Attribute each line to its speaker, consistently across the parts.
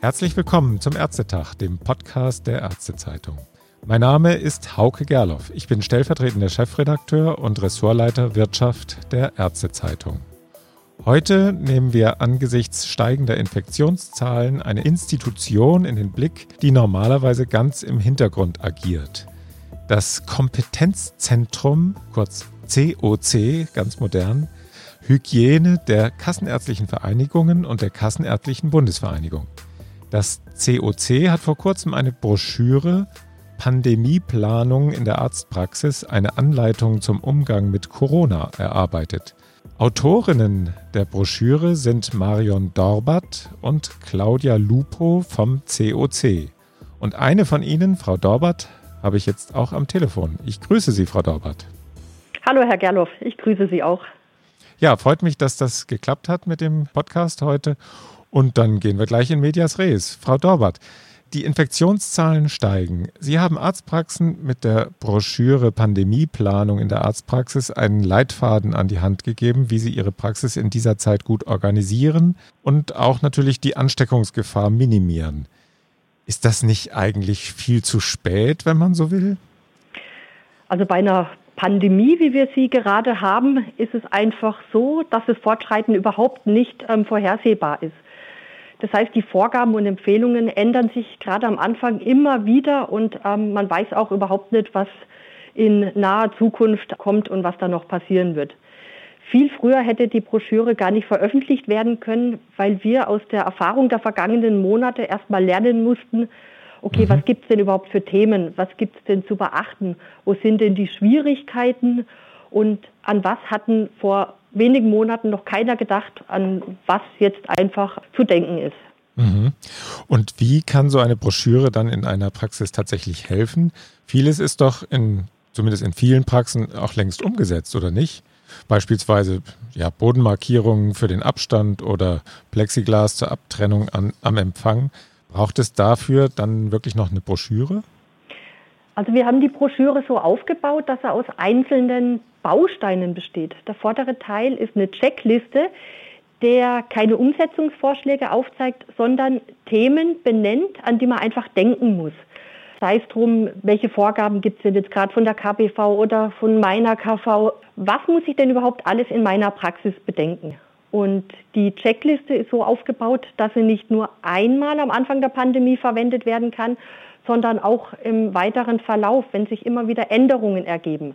Speaker 1: Herzlich willkommen zum Ärztetag, dem Podcast der Ärztezeitung. Mein Name ist Hauke Gerloff. Ich bin stellvertretender Chefredakteur und Ressortleiter Wirtschaft der Ärztezeitung. Heute nehmen wir angesichts steigender Infektionszahlen eine Institution in den Blick, die normalerweise ganz im Hintergrund agiert. Das Kompetenzzentrum, kurz COC, ganz modern, Hygiene der Kassenärztlichen Vereinigungen und der Kassenärztlichen Bundesvereinigung. Das COC hat vor kurzem eine Broschüre Pandemieplanung in der Arztpraxis, eine Anleitung zum Umgang mit Corona erarbeitet. Autorinnen der Broschüre sind Marion Dorbert und Claudia Lupo vom COC. Und eine von ihnen, Frau Dorbert, habe ich jetzt auch am Telefon. Ich grüße Sie, Frau Dorbert.
Speaker 2: Hallo, Herr Gerloff. Ich grüße Sie auch.
Speaker 1: Ja, freut mich, dass das geklappt hat mit dem Podcast heute. Und dann gehen wir gleich in Medias Res. Frau Dorbert, die Infektionszahlen steigen. Sie haben Arztpraxen mit der Broschüre Pandemieplanung in der Arztpraxis einen Leitfaden an die Hand gegeben, wie sie ihre Praxis in dieser Zeit gut organisieren und auch natürlich die Ansteckungsgefahr minimieren. Ist das nicht eigentlich viel zu spät, wenn man so will?
Speaker 2: Also bei einer Pandemie, wie wir sie gerade haben, ist es einfach so, dass das Fortschreiten überhaupt nicht ähm, vorhersehbar ist. Das heißt, die Vorgaben und Empfehlungen ändern sich gerade am Anfang immer wieder und ähm, man weiß auch überhaupt nicht, was in naher Zukunft kommt und was da noch passieren wird. Viel früher hätte die Broschüre gar nicht veröffentlicht werden können, weil wir aus der Erfahrung der vergangenen Monate erstmal lernen mussten, okay, mhm. was gibt es denn überhaupt für Themen? Was gibt es denn zu beachten? Wo sind denn die Schwierigkeiten? Und an was hatten vor wenigen Monaten noch keiner gedacht, an was jetzt einfach zu denken ist.
Speaker 1: Mhm. Und wie kann so eine Broschüre dann in einer Praxis tatsächlich helfen? Vieles ist doch in, zumindest in vielen Praxen auch längst umgesetzt, oder nicht? Beispielsweise ja, Bodenmarkierungen für den Abstand oder Plexiglas zur Abtrennung an, am Empfang. Braucht es dafür dann wirklich noch eine Broschüre?
Speaker 2: Also wir haben die Broschüre so aufgebaut, dass er aus einzelnen Bausteinen besteht. Der vordere Teil ist eine Checkliste, der keine Umsetzungsvorschläge aufzeigt, sondern Themen benennt, an die man einfach denken muss. Sei es drum, welche Vorgaben gibt es denn jetzt gerade von der KBV oder von meiner KV? Was muss ich denn überhaupt alles in meiner Praxis bedenken? Und die Checkliste ist so aufgebaut, dass sie nicht nur einmal am Anfang der Pandemie verwendet werden kann, sondern auch im weiteren Verlauf, wenn sich immer wieder Änderungen ergeben.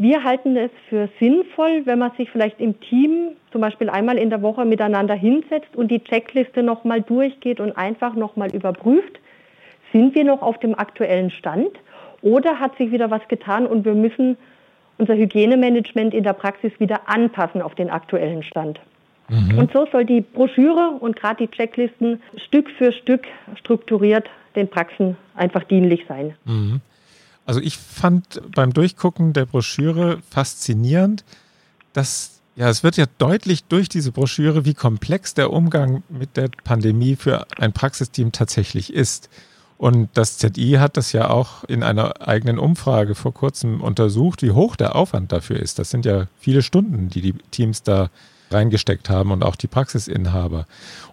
Speaker 2: Wir halten es für sinnvoll, wenn man sich vielleicht im Team zum Beispiel einmal in der Woche miteinander hinsetzt und die Checkliste nochmal durchgeht und einfach nochmal überprüft, sind wir noch auf dem aktuellen Stand oder hat sich wieder was getan und wir müssen unser Hygienemanagement in der Praxis wieder anpassen auf den aktuellen Stand. Mhm. Und so soll die Broschüre und gerade die Checklisten Stück für Stück strukturiert den Praxen einfach dienlich sein. Mhm.
Speaker 1: Also ich fand beim Durchgucken der Broschüre faszinierend, dass ja, es wird ja deutlich durch diese Broschüre, wie komplex der Umgang mit der Pandemie für ein Praxisteam tatsächlich ist. Und das ZI hat das ja auch in einer eigenen Umfrage vor kurzem untersucht, wie hoch der Aufwand dafür ist. Das sind ja viele Stunden, die die Teams da reingesteckt haben und auch die Praxisinhaber.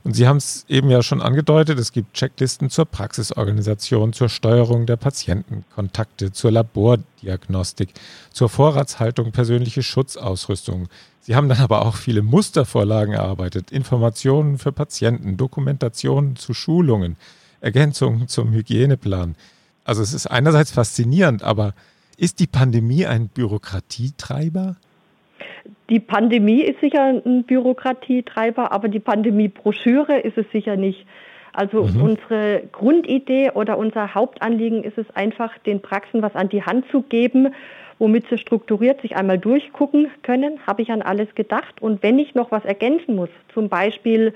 Speaker 1: Und Sie haben es eben ja schon angedeutet, es gibt Checklisten zur Praxisorganisation, zur Steuerung der Patientenkontakte, zur Labordiagnostik, zur Vorratshaltung persönliche Schutzausrüstung. Sie haben dann aber auch viele Mustervorlagen erarbeitet, Informationen für Patienten, Dokumentationen zu Schulungen, Ergänzungen zum Hygieneplan. Also es ist einerseits faszinierend, aber ist die Pandemie ein Bürokratietreiber?
Speaker 2: Die Pandemie ist sicher ein Bürokratietreiber, aber die Pandemiebroschüre ist es sicher nicht. Also mhm. unsere Grundidee oder unser Hauptanliegen ist es einfach, den Praxen was an die Hand zu geben, womit sie strukturiert sich einmal durchgucken können. Habe ich an alles gedacht. Und wenn ich noch was ergänzen muss, zum Beispiel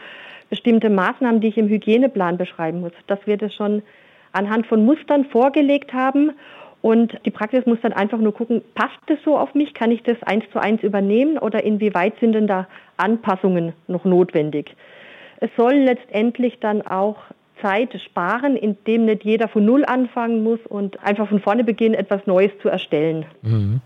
Speaker 2: bestimmte Maßnahmen, die ich im Hygieneplan beschreiben muss, dass wir das schon anhand von Mustern vorgelegt haben und die Praxis muss dann einfach nur gucken, passt das so auf mich? Kann ich das eins zu eins übernehmen oder inwieweit sind denn da Anpassungen noch notwendig? Es soll letztendlich dann auch Zeit sparen, indem nicht jeder von Null anfangen muss und einfach von vorne beginnen, etwas Neues zu erstellen. Mhm.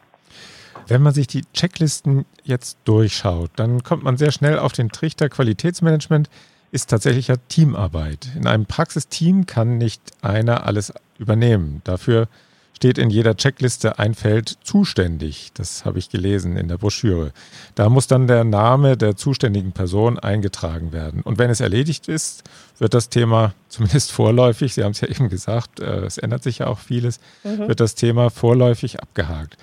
Speaker 1: Wenn man sich die Checklisten jetzt durchschaut, dann kommt man sehr schnell auf den Trichter Qualitätsmanagement ist tatsächlich ja Teamarbeit. In einem Praxisteam kann nicht einer alles übernehmen. Dafür steht in jeder Checkliste ein Feld zuständig. Das habe ich gelesen in der Broschüre. Da muss dann der Name der zuständigen Person eingetragen werden. Und wenn es erledigt ist, wird das Thema zumindest vorläufig, Sie haben es ja eben gesagt, äh, es ändert sich ja auch vieles, mhm. wird das Thema vorläufig abgehakt.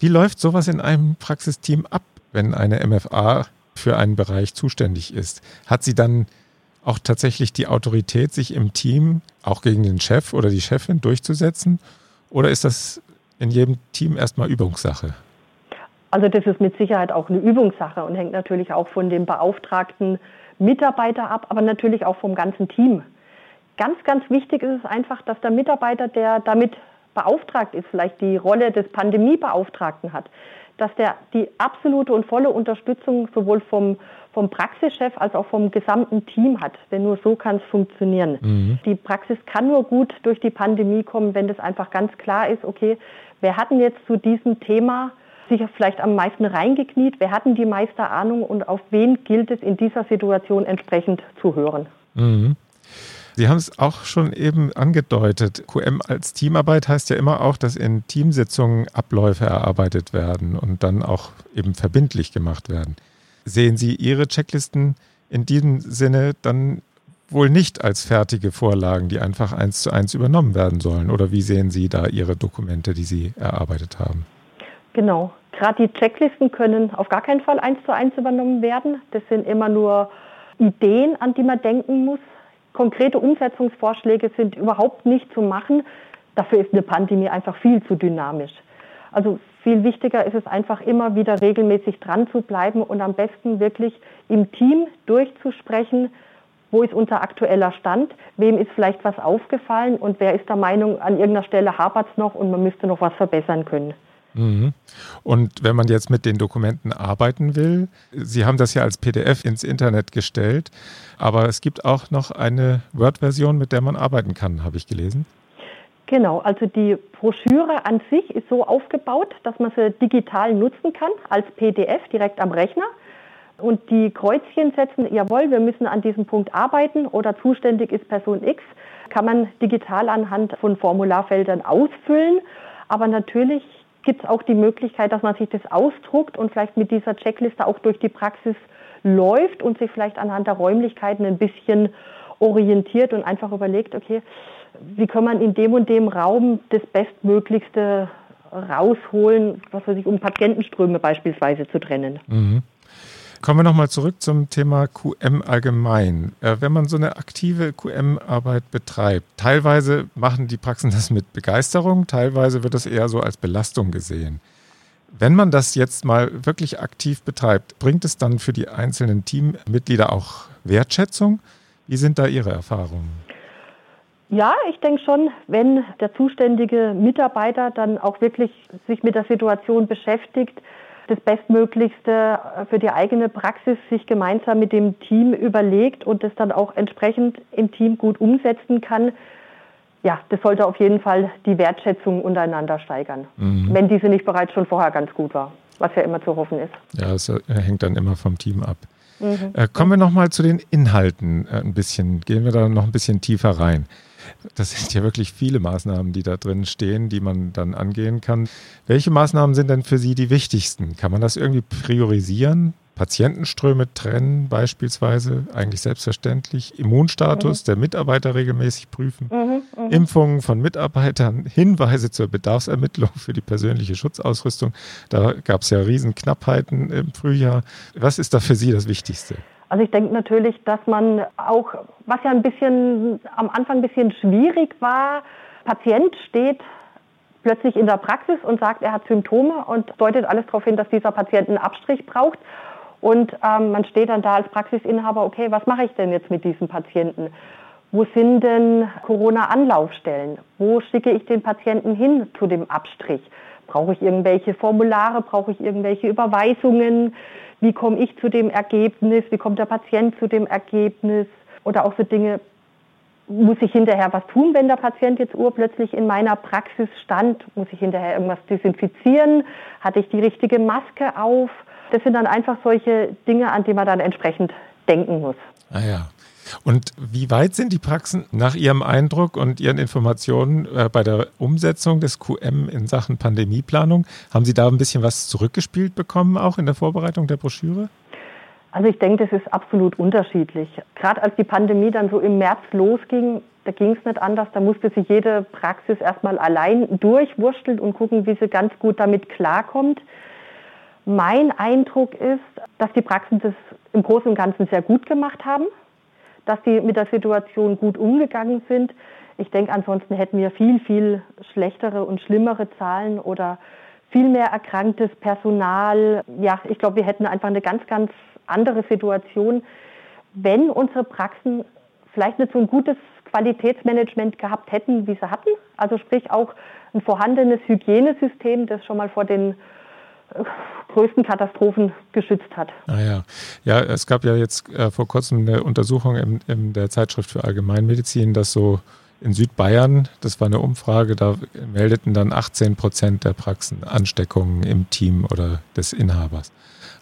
Speaker 1: Wie läuft sowas in einem Praxisteam ab, wenn eine MFA für einen Bereich zuständig ist? Hat sie dann auch tatsächlich die Autorität, sich im Team auch gegen den Chef oder die Chefin durchzusetzen? Oder ist das in jedem Team erstmal Übungssache?
Speaker 2: Also das ist mit Sicherheit auch eine Übungssache und hängt natürlich auch von dem beauftragten Mitarbeiter ab, aber natürlich auch vom ganzen Team. Ganz, ganz wichtig ist es einfach, dass der Mitarbeiter, der damit beauftragt ist, vielleicht die Rolle des Pandemiebeauftragten hat, dass der die absolute und volle Unterstützung sowohl vom, vom Praxischef als auch vom gesamten Team hat. Denn nur so kann es funktionieren. Mhm. Die Praxis kann nur gut durch die Pandemie kommen, wenn das einfach ganz klar ist, okay, wer hat denn jetzt zu diesem Thema sich vielleicht am meisten reingekniet, wer hat denn die meiste Ahnung und auf wen gilt es in dieser Situation entsprechend zu hören.
Speaker 1: Mhm. Sie haben es auch schon eben angedeutet. QM als Teamarbeit heißt ja immer auch, dass in Teamsitzungen Abläufe erarbeitet werden und dann auch eben verbindlich gemacht werden. Sehen Sie Ihre Checklisten in diesem Sinne dann wohl nicht als fertige Vorlagen, die einfach eins zu eins übernommen werden sollen? Oder wie sehen Sie da Ihre Dokumente, die Sie erarbeitet haben?
Speaker 2: Genau. Gerade die Checklisten können auf gar keinen Fall eins zu eins übernommen werden. Das sind immer nur Ideen, an die man denken muss konkrete Umsetzungsvorschläge sind überhaupt nicht zu machen. Dafür ist eine Pandemie einfach viel zu dynamisch. Also viel wichtiger ist es einfach immer wieder regelmäßig dran zu bleiben und am besten wirklich im Team durchzusprechen, wo ist unser aktueller Stand, wem ist vielleicht was aufgefallen und wer ist der Meinung, an irgendeiner Stelle hapert es noch und man müsste noch was verbessern können.
Speaker 1: Und wenn man jetzt mit den Dokumenten arbeiten will, Sie haben das ja als PDF ins Internet gestellt, aber es gibt auch noch eine Word-Version, mit der man arbeiten kann, habe ich gelesen.
Speaker 2: Genau, also die Broschüre an sich ist so aufgebaut, dass man sie digital nutzen kann als PDF direkt am Rechner und die Kreuzchen setzen, jawohl, wir müssen an diesem Punkt arbeiten oder zuständig ist Person X, kann man digital anhand von Formularfeldern ausfüllen. Aber natürlich gibt es auch die Möglichkeit, dass man sich das ausdruckt und vielleicht mit dieser Checkliste auch durch die Praxis läuft und sich vielleicht anhand der Räumlichkeiten ein bisschen orientiert und einfach überlegt, okay, wie kann man in dem und dem Raum das Bestmöglichste rausholen, was weiß ich, um Patientenströme beispielsweise zu trennen.
Speaker 1: Mhm. Kommen wir nochmal zurück zum Thema QM allgemein. Äh, wenn man so eine aktive QM-Arbeit betreibt, teilweise machen die Praxen das mit Begeisterung, teilweise wird das eher so als Belastung gesehen. Wenn man das jetzt mal wirklich aktiv betreibt, bringt es dann für die einzelnen Teammitglieder auch Wertschätzung? Wie sind da Ihre Erfahrungen?
Speaker 2: Ja, ich denke schon, wenn der zuständige Mitarbeiter dann auch wirklich sich mit der Situation beschäftigt, das Bestmöglichste für die eigene Praxis sich gemeinsam mit dem Team überlegt und das dann auch entsprechend im Team gut umsetzen kann, ja, das sollte auf jeden Fall die Wertschätzung untereinander steigern, mhm. wenn diese nicht bereits schon vorher ganz gut war, was ja immer zu hoffen ist.
Speaker 1: Ja, es hängt dann immer vom Team ab. Mhm. Äh, kommen wir nochmal zu den Inhalten äh, ein bisschen, gehen wir da noch ein bisschen tiefer rein. Das sind ja wirklich viele Maßnahmen, die da drin stehen, die man dann angehen kann. Welche Maßnahmen sind denn für Sie die wichtigsten? Kann man das irgendwie priorisieren? Patientenströme trennen beispielsweise, eigentlich selbstverständlich. Immunstatus mhm. der Mitarbeiter regelmäßig prüfen. Mhm, mh. Impfungen von Mitarbeitern, Hinweise zur Bedarfsermittlung für die persönliche Schutzausrüstung. Da gab es ja Riesenknappheiten im Frühjahr. Was ist da für Sie das Wichtigste?
Speaker 2: Also ich denke natürlich, dass man auch, was ja ein bisschen am Anfang ein bisschen schwierig war, Patient steht plötzlich in der Praxis und sagt, er hat Symptome und deutet alles darauf hin, dass dieser Patient einen Abstrich braucht. Und ähm, man steht dann da als Praxisinhaber, okay, was mache ich denn jetzt mit diesem Patienten? Wo sind denn Corona-Anlaufstellen? Wo schicke ich den Patienten hin zu dem Abstrich? Brauche ich irgendwelche Formulare? Brauche ich irgendwelche Überweisungen? Wie komme ich zu dem Ergebnis? Wie kommt der Patient zu dem Ergebnis? Oder auch so Dinge, muss ich hinterher was tun, wenn der Patient jetzt urplötzlich in meiner Praxis stand? Muss ich hinterher irgendwas desinfizieren? Hatte ich die richtige Maske auf? Das sind dann einfach solche Dinge, an die man dann entsprechend denken muss.
Speaker 1: Ah ja. Und wie weit sind die Praxen nach Ihrem Eindruck und Ihren Informationen äh, bei der Umsetzung des QM in Sachen Pandemieplanung? Haben Sie da ein bisschen was zurückgespielt bekommen, auch in der Vorbereitung der Broschüre?
Speaker 2: Also ich denke, das ist absolut unterschiedlich. Gerade als die Pandemie dann so im März losging, da ging es nicht anders. Da musste sich jede Praxis erstmal allein durchwursteln und gucken, wie sie ganz gut damit klarkommt. Mein Eindruck ist, dass die Praxen das im Großen und Ganzen sehr gut gemacht haben, dass sie mit der Situation gut umgegangen sind. Ich denke, ansonsten hätten wir viel, viel schlechtere und schlimmere Zahlen oder viel mehr erkranktes Personal. Ja, ich glaube, wir hätten einfach eine ganz, ganz andere Situation, wenn unsere Praxen vielleicht nicht so ein gutes Qualitätsmanagement gehabt hätten, wie sie hatten. Also sprich auch ein vorhandenes Hygienesystem, das schon mal vor den größten Katastrophen geschützt hat.
Speaker 1: Ah ja. ja, es gab ja jetzt äh, vor kurzem eine Untersuchung in, in der Zeitschrift für Allgemeinmedizin, dass so in Südbayern, das war eine Umfrage, da meldeten dann 18 Prozent der Praxen Ansteckungen im Team oder des Inhabers.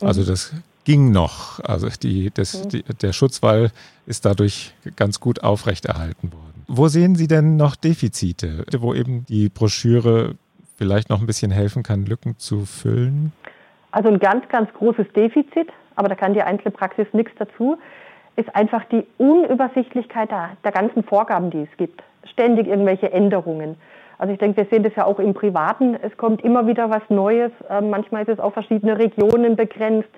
Speaker 1: Also mhm. das ging noch. Also die, das, mhm. die, der Schutzwall ist dadurch ganz gut aufrechterhalten worden. Wo sehen Sie denn noch Defizite, wo eben die Broschüre vielleicht noch ein bisschen helfen kann, Lücken zu füllen?
Speaker 2: Also ein ganz, ganz großes Defizit, aber da kann die Einzelpraxis nichts dazu, ist einfach die Unübersichtlichkeit der, der ganzen Vorgaben, die es gibt. Ständig irgendwelche Änderungen. Also ich denke, wir sehen das ja auch im Privaten. Es kommt immer wieder was Neues. Ähm, manchmal ist es auf verschiedene Regionen begrenzt.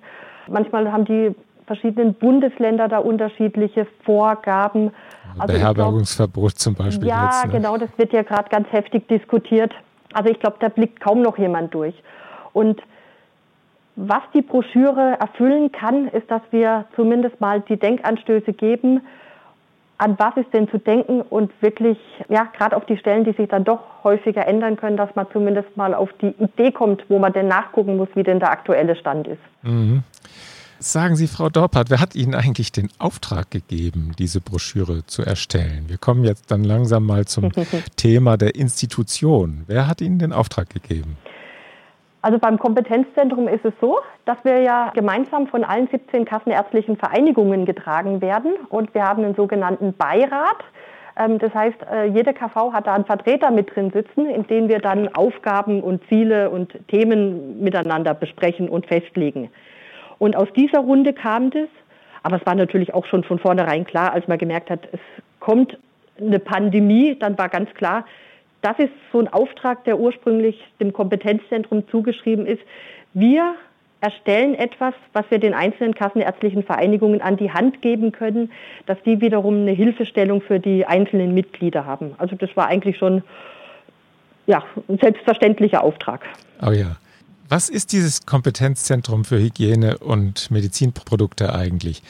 Speaker 2: Manchmal haben die verschiedenen Bundesländer da unterschiedliche Vorgaben.
Speaker 1: Also Beherbergungsverbot zum Beispiel.
Speaker 2: Ja, jetzt, ne? genau, das wird ja gerade ganz heftig diskutiert. Also ich glaube, da blickt kaum noch jemand durch. Und was die Broschüre erfüllen kann, ist, dass wir zumindest mal die Denkanstöße geben, an was ist denn zu denken und wirklich, ja, gerade auf die Stellen, die sich dann doch häufiger ändern können, dass man zumindest mal auf die Idee kommt, wo man denn nachgucken muss, wie denn der aktuelle Stand ist. Mhm.
Speaker 1: Sagen Sie, Frau Dorpert, wer hat Ihnen eigentlich den Auftrag gegeben, diese Broschüre zu erstellen? Wir kommen jetzt dann langsam mal zum Thema der Institution. Wer hat Ihnen den Auftrag gegeben?
Speaker 2: Also beim Kompetenzzentrum ist es so, dass wir ja gemeinsam von allen 17 kassenärztlichen Vereinigungen getragen werden und wir haben einen sogenannten Beirat. Ähm, das heißt, äh, jede KV hat da einen Vertreter mit drin sitzen, in dem wir dann Aufgaben und Ziele und Themen miteinander besprechen und festlegen. Und aus dieser Runde kam das, aber es war natürlich auch schon von vornherein klar, als man gemerkt hat, es kommt eine Pandemie, dann war ganz klar, das ist so ein Auftrag, der ursprünglich dem Kompetenzzentrum zugeschrieben ist. Wir erstellen etwas, was wir den einzelnen kassenärztlichen Vereinigungen an die Hand geben können, dass die wiederum eine Hilfestellung für die einzelnen Mitglieder haben. Also das war eigentlich schon ja, ein selbstverständlicher Auftrag.
Speaker 1: Oh ja. Was ist dieses Kompetenzzentrum für Hygiene und Medizinprodukte eigentlich?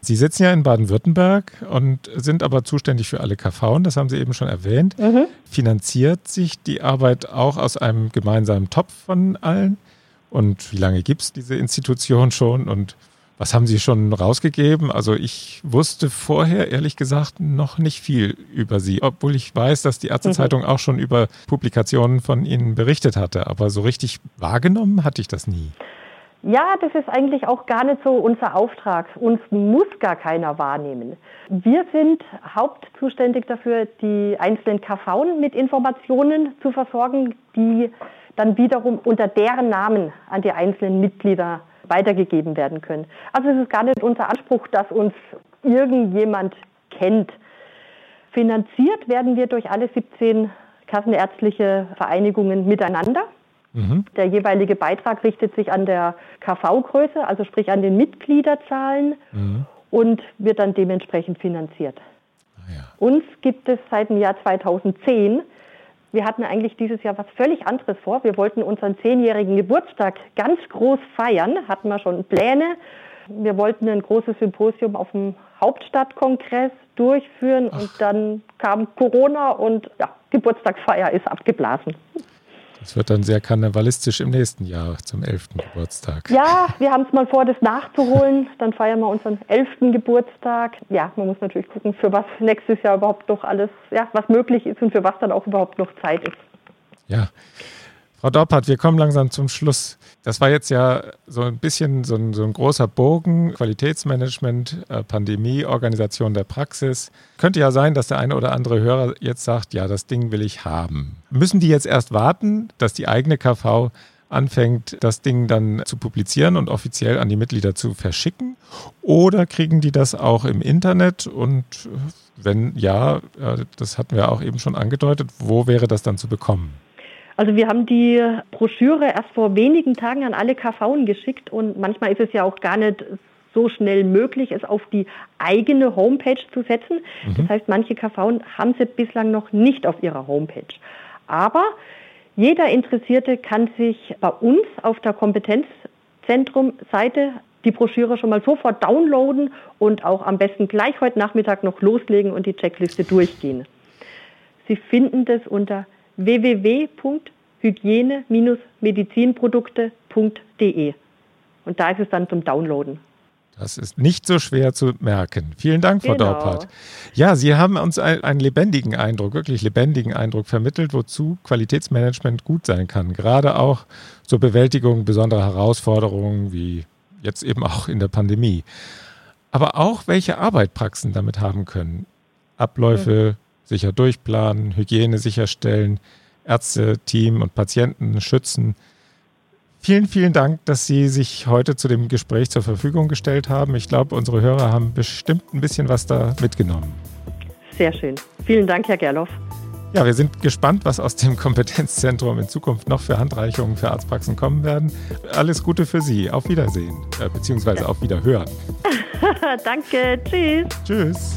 Speaker 1: Sie sitzen ja in Baden-Württemberg und sind aber zuständig für alle KV, das haben Sie eben schon erwähnt. Mhm. Finanziert sich die Arbeit auch aus einem gemeinsamen Topf von allen? Und wie lange gibt es diese Institution schon? Und was haben Sie schon rausgegeben? Also ich wusste vorher ehrlich gesagt noch nicht viel über Sie, obwohl ich weiß, dass die Ärztezeitung mhm. auch schon über Publikationen von Ihnen berichtet hatte. Aber so richtig wahrgenommen hatte ich das nie.
Speaker 2: Ja, das ist eigentlich auch gar nicht so unser Auftrag. Uns muss gar keiner wahrnehmen. Wir sind hauptzuständig dafür, die einzelnen KV mit Informationen zu versorgen, die dann wiederum unter deren Namen an die einzelnen Mitglieder weitergegeben werden können. Also es ist gar nicht unser Anspruch, dass uns irgendjemand kennt. Finanziert werden wir durch alle 17 kassenärztliche Vereinigungen miteinander. Mhm. Der jeweilige Beitrag richtet sich an der KV-Größe, also sprich an den Mitgliederzahlen mhm. und wird dann dementsprechend finanziert. Ah, ja. Uns gibt es seit dem Jahr 2010 wir hatten eigentlich dieses Jahr was völlig anderes vor. Wir wollten unseren zehnjährigen Geburtstag ganz groß feiern, hatten wir schon Pläne. Wir wollten ein großes Symposium auf dem Hauptstadtkongress durchführen Ach. und dann kam Corona und ja, Geburtstagsfeier ist abgeblasen.
Speaker 1: Es wird dann sehr karnevalistisch im nächsten Jahr zum 11. Geburtstag.
Speaker 2: Ja, wir haben es mal vor, das nachzuholen. Dann feiern wir unseren 11. Geburtstag. Ja, man muss natürlich gucken, für was nächstes Jahr überhaupt noch alles, ja, was möglich ist und für was dann auch überhaupt noch Zeit ist.
Speaker 1: Ja. Frau Dorpart, wir kommen langsam zum Schluss. Das war jetzt ja so ein bisschen so ein, so ein großer Bogen, Qualitätsmanagement, äh, Pandemie, Organisation der Praxis. Könnte ja sein, dass der eine oder andere Hörer jetzt sagt, ja, das Ding will ich haben. Müssen die jetzt erst warten, dass die eigene KV anfängt, das Ding dann zu publizieren und offiziell an die Mitglieder zu verschicken? Oder kriegen die das auch im Internet? Und wenn ja, äh, das hatten wir auch eben schon angedeutet, wo wäre das dann zu bekommen?
Speaker 2: Also wir haben die Broschüre erst vor wenigen Tagen an alle KVen geschickt und manchmal ist es ja auch gar nicht so schnell möglich, es auf die eigene Homepage zu setzen. Mhm. Das heißt, manche KVen haben sie bislang noch nicht auf ihrer Homepage. Aber jeder Interessierte kann sich bei uns auf der Kompetenzzentrum-Seite die Broschüre schon mal sofort downloaden und auch am besten gleich heute Nachmittag noch loslegen und die Checkliste durchgehen. Sie finden das unter www.hygiene-medizinprodukte.de. Und da ist es dann zum Downloaden.
Speaker 1: Das ist nicht so schwer zu merken. Vielen Dank, Frau genau. Daupart. Ja, Sie haben uns einen lebendigen Eindruck, wirklich lebendigen Eindruck vermittelt, wozu Qualitätsmanagement gut sein kann. Gerade auch zur Bewältigung besonderer Herausforderungen wie jetzt eben auch in der Pandemie. Aber auch welche Arbeit Praxen damit haben können. Abläufe, sicher durchplanen, Hygiene sicherstellen, Ärzte, Team und Patienten schützen. Vielen, vielen Dank, dass Sie sich heute zu dem Gespräch zur Verfügung gestellt haben. Ich glaube, unsere Hörer haben bestimmt ein bisschen was da mitgenommen.
Speaker 2: Sehr schön. Vielen Dank, Herr Gerloff.
Speaker 1: Ja, wir sind gespannt, was aus dem Kompetenzzentrum in Zukunft noch für Handreichungen für Arztpraxen kommen werden. Alles Gute für Sie. Auf Wiedersehen, äh, beziehungsweise auf Wiederhören.
Speaker 2: Danke. Tschüss.
Speaker 1: Tschüss.